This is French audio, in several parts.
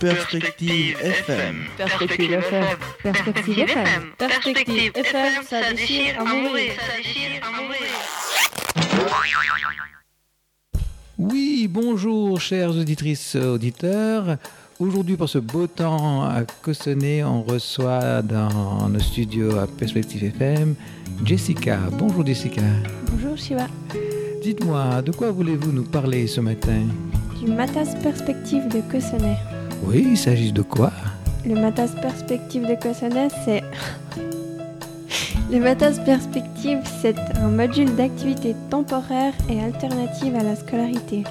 Perspective FM. Perspective FM. Perspective FM. Perspective FM, ça déchire à mourir. Oui, bonjour chères auditrices, auditeurs. Aujourd'hui, pour ce beau temps à Cossonay, on reçoit dans nos studios à Perspective FM Jessica. Bonjour Jessica. Bonjour Shiva. Dites-moi, de quoi voulez-vous nous parler ce matin? Du Matas Perspective de Cossonay. Oui, il s'agit de quoi? Le Matas Perspective de Cossonay, c'est. Le Matas Perspective, c'est un module d'activités temporaires et alternatives à la scolarité.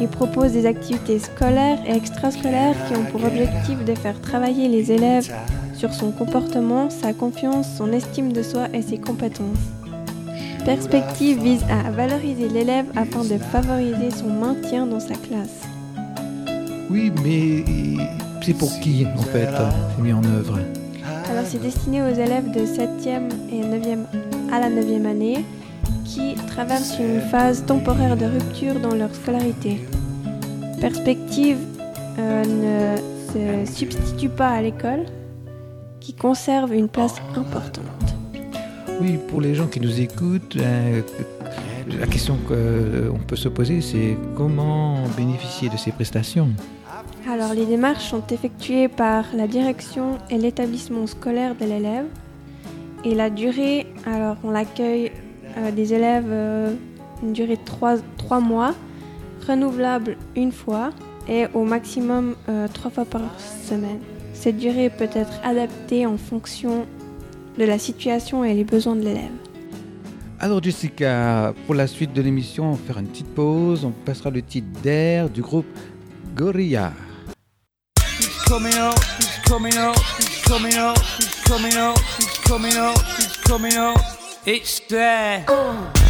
Il propose des activités scolaires et extrascolaires qui ont pour objectif de faire travailler les élèves sur son comportement, sa confiance, son estime de soi et ses compétences. Perspective vise à valoriser l'élève afin de favoriser son maintien dans sa classe. Oui, mais c'est pour qui en fait c'est mis en œuvre Alors c'est destiné aux élèves de 7e et 9e à la 9e année qui traversent une phase temporaire de rupture dans leur scolarité. Perspective euh, ne se substitue pas à l'école, qui conserve une place importante. Oui, pour les gens qui nous écoutent, euh, la question qu'on peut se poser, c'est comment bénéficier de ces prestations? Alors les démarches sont effectuées par la direction et l'établissement scolaire de l'élève. Et la durée, alors on l'accueille euh, des élèves euh, une durée de 3, 3 mois, renouvelable une fois et au maximum euh, 3 fois par semaine. Cette durée peut être adaptée en fonction de la situation et les besoins de l'élève. Alors Jessica, pour la suite de l'émission, on va faire une petite pause, on passera le titre d'air du groupe Gorilla. Coming up, she's coming up, she's coming up, she's coming up, she's coming up, she's coming up. It's there. Oh.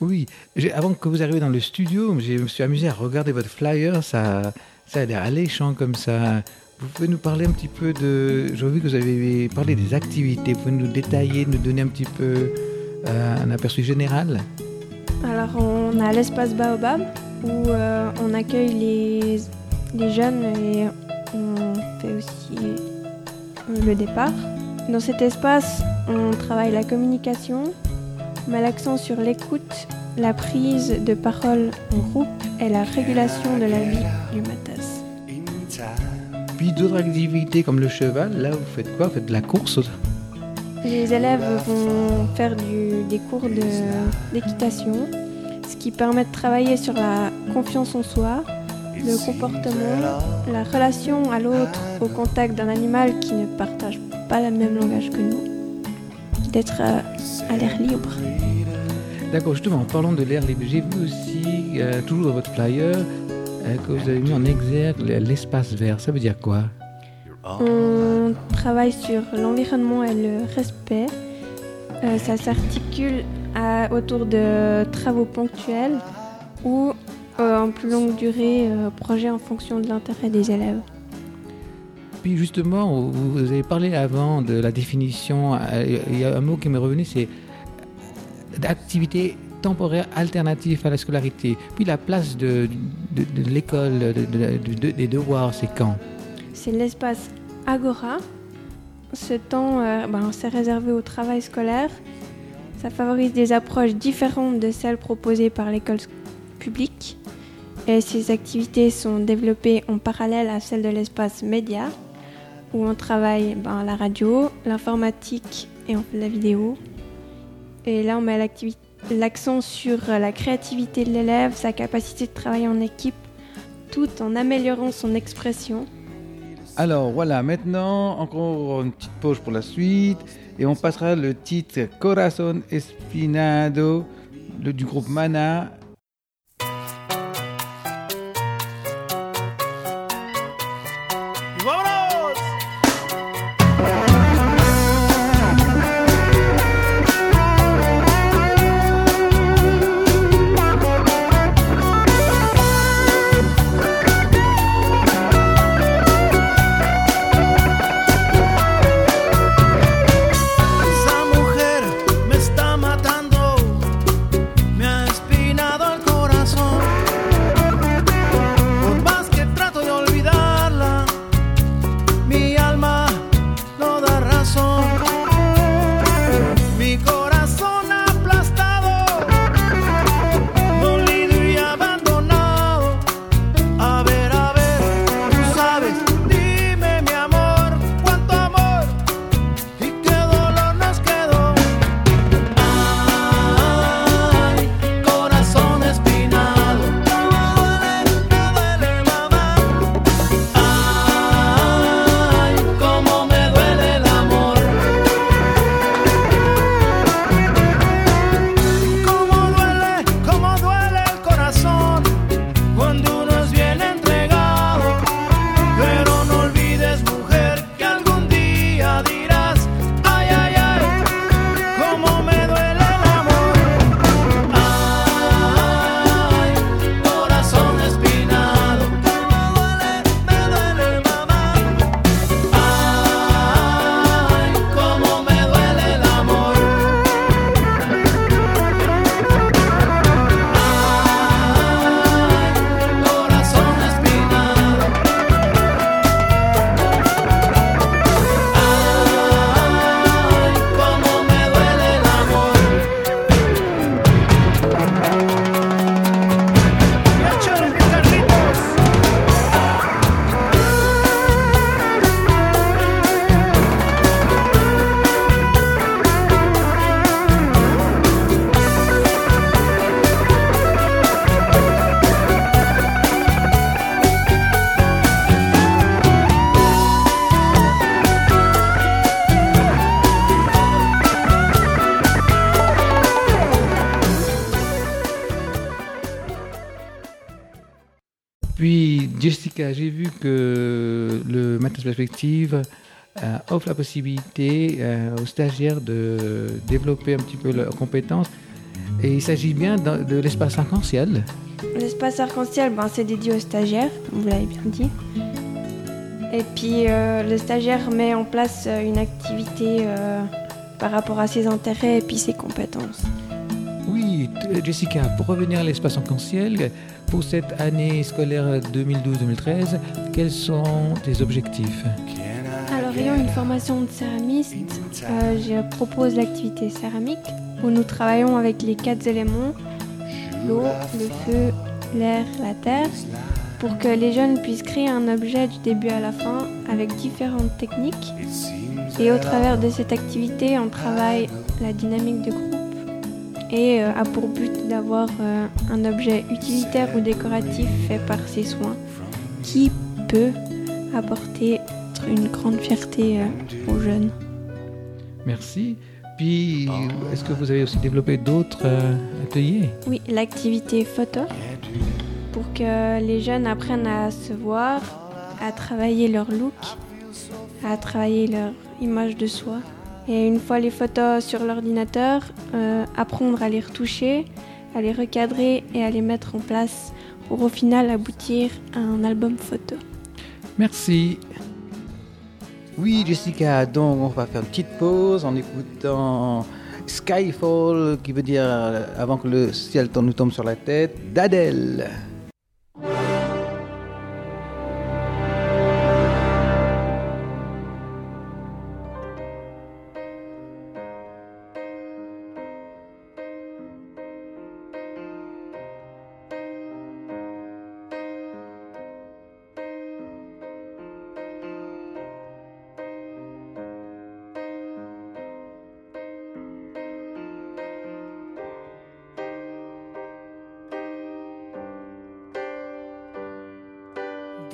Oui, avant que vous arriviez dans le studio, je me suis amusé à regarder votre flyer, ça, ça a l'air alléchant comme ça. Vous pouvez nous parler un petit peu de... J'ai vu que vous avez parlé des activités, vous pouvez nous détailler, nous donner un petit peu euh, un aperçu général? Alors on a l'espace Baobab où euh, on accueille les, les jeunes et on fait aussi euh, le départ. Dans cet espace, on travaille la communication, on met l'accent sur l'écoute, la prise de parole en groupe et la régulation de la vie du matas. Puis d'autres activités comme le cheval, là vous faites quoi? Vous faites de la course Les élèves vont faire du- des cours de- d'équitation, ce qui permet de travailler sur la confiance en soi, le comportement, la relation à l'autre au contact d'un animal qui ne partage pas le même langage que nous, d'être euh, à l'air libre. D'accord, justement, en parlant de l'air libre, j'ai vu aussi, euh, toujours dans votre flyer, euh, que vous avez mis en exergue l'espace vert. Ça veut dire quoi? On travaille sur l'environnement et le respect. Euh, ça s'articule autour de travaux ponctuels ou en plus longue durée, projets en fonction de l'intérêt des élèves. Puis justement, vous, avez parlé avant de la définition, euh, il y a un mot qui m'est revenu, c'est d'activité temporaire alternative à la scolarité. Puis la place de, l'école, de- de- de- des devoirs, c'est quand? C'est l'espace Agora. Ce temps, euh, ben, c'est réservé au travail scolaire. Ça favorise des approches différentes de celles proposées par l'école publique. Et ces activités sont développées en parallèle à celles de l'espace média, où on travaille ben, la radio, l'informatique et on fait de la vidéo. Et là, on met l'accent sur euh, la créativité de l'élève, sa capacité de travailler en équipe, tout en améliorant son expression. Alors voilà, maintenant encore une petite pause pour la suite et on passera le titre Corazon Espinado du groupe Mana. Jessica, j'ai vu que le Maths Perspective euh, offre la possibilité euh, aux stagiaires de développer un petit peu leurs compétences. Et il s'agit bien de, l'espace arc-en-ciel. L'espace arc-en-ciel, ben, c'est dédié aux stagiaires, vous l'avez bien dit. Et puis euh, le stagiaire met en place une activité par rapport à ses intérêts et puis ses compétences. T- Jessica, pour revenir à l'espace arc-en-ciel, pour cette année scolaire 2012-2013, quels sont tes objectifs? Alors ayant une formation de céramiste, euh, je propose l'activité céramique où nous travaillons avec les quatre éléments, l'eau, le feu, l'air, la terre, pour que les jeunes puissent créer un objet du début à la fin avec différentes techniques. Et au travers de cette activité, on travaille la dynamique de groupe et euh, a pour but d'avoir euh, un objet utilitaire ou décoratif fait par ses soins qui peut apporter une grande fierté euh, aux jeunes. Merci. Puis, est-ce que vous avez aussi développé d'autres ateliers? Oui, l'activité photo pour que les jeunes apprennent à se voir, à travailler leur look, à travailler leur image de soi. Et une fois les photos sur l'ordinateur, euh, apprendre à les retoucher, à les recadrer et à les mettre en place pour au final aboutir à un album photo. Merci. Oui, Jessica, donc on va faire une petite pause en écoutant Skyfall, qui veut dire euh, avant que le ciel nous tombe sur la tête, d'Adèle.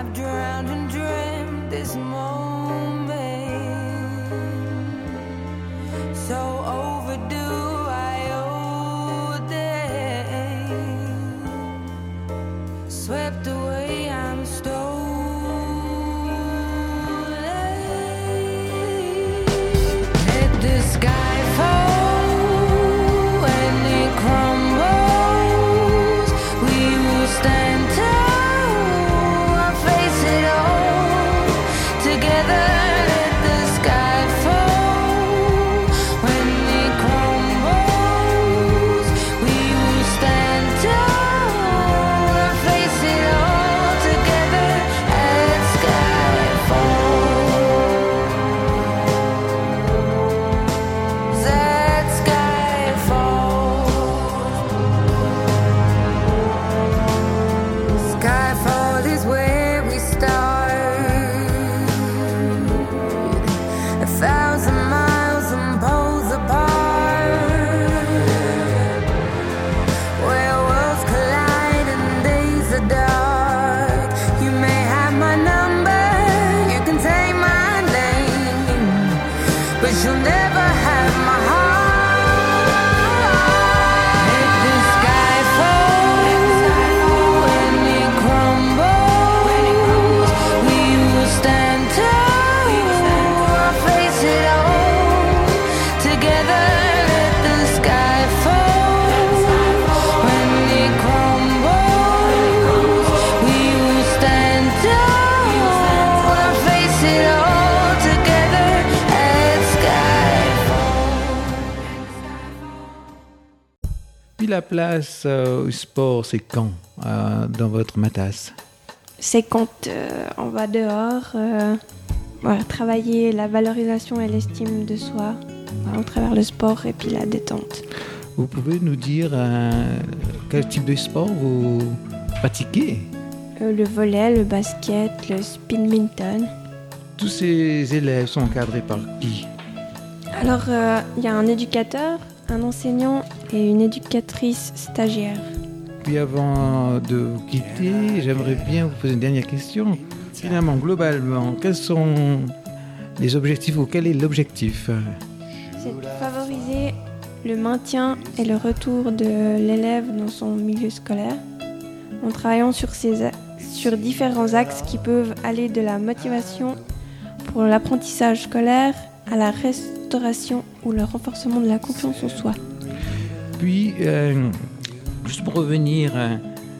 I've drowned and dreamt this moment. La place euh, au sport, c'est quand euh, dans votre matas? C'est quand euh, on va dehors voilà, travailler la valorisation et l'estime de soi voilà, au travers le sport et puis la détente. Vous pouvez nous dire quel type de sport vous pratiquez? Le volet, le basket, le spinminton. Tous ces élèves sont encadrés par qui? Alors, il y a un éducateur, un enseignant et une éducatrice stagiaire. Puis avant de vous quitter, j'aimerais bien vous poser une dernière question. Finalement, globalement, quels sont les objectifs ou quel est l'objectif? C'est de favoriser le maintien et le retour de l'élève dans son milieu scolaire en travaillant sur, ces sur différents axes qui peuvent aller de la motivation pour l'apprentissage scolaire, à la restauration ou le renforcement de la confiance en soi. Puis, euh, juste pour revenir euh,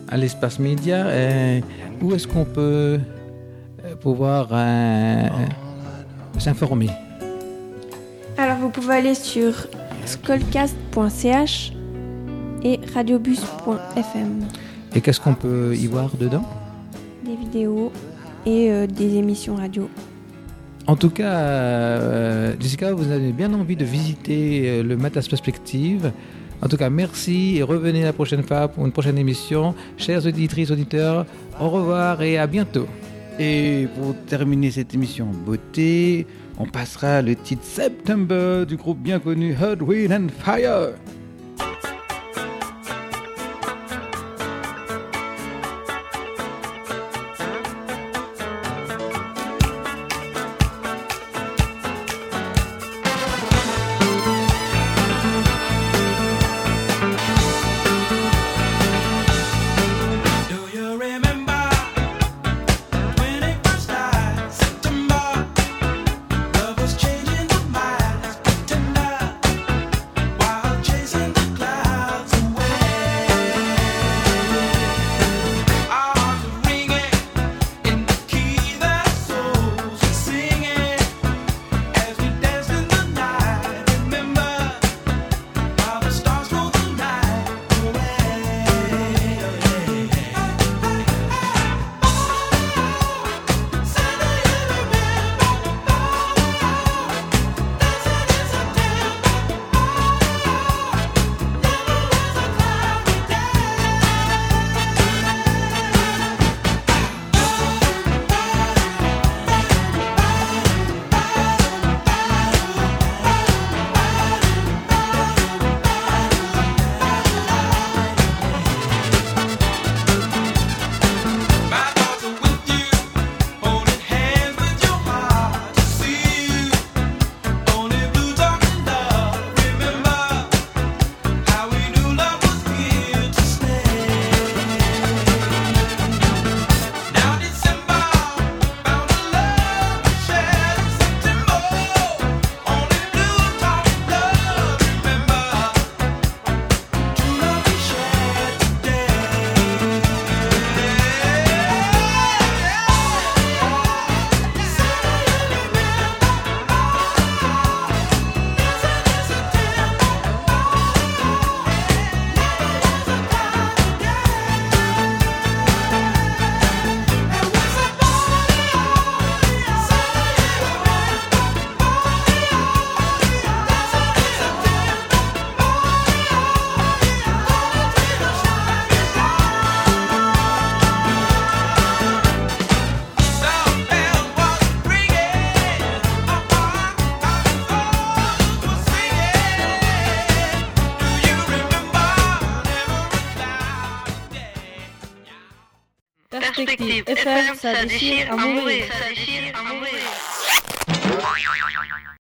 à l'espace média, euh, où est-ce qu'on peut pouvoir s'informer? Alors vous pouvez aller sur skolcast.ch et radiobus.fm. Et qu'est-ce qu'on peut y voir dedans? Des vidéos et euh, des émissions radio. En tout cas, euh, Jessica, vous avez bien envie de visiter euh, le Matas Perspective. En tout cas, merci et revenez la prochaine fois pour une prochaine émission. Chers auditrices, auditeurs, au revoir et à bientôt. Et pour terminer cette émission beauté, on passera le titre September du groupe bien connu Earth, Wind and Fire. FM, ça déchire. à mourir.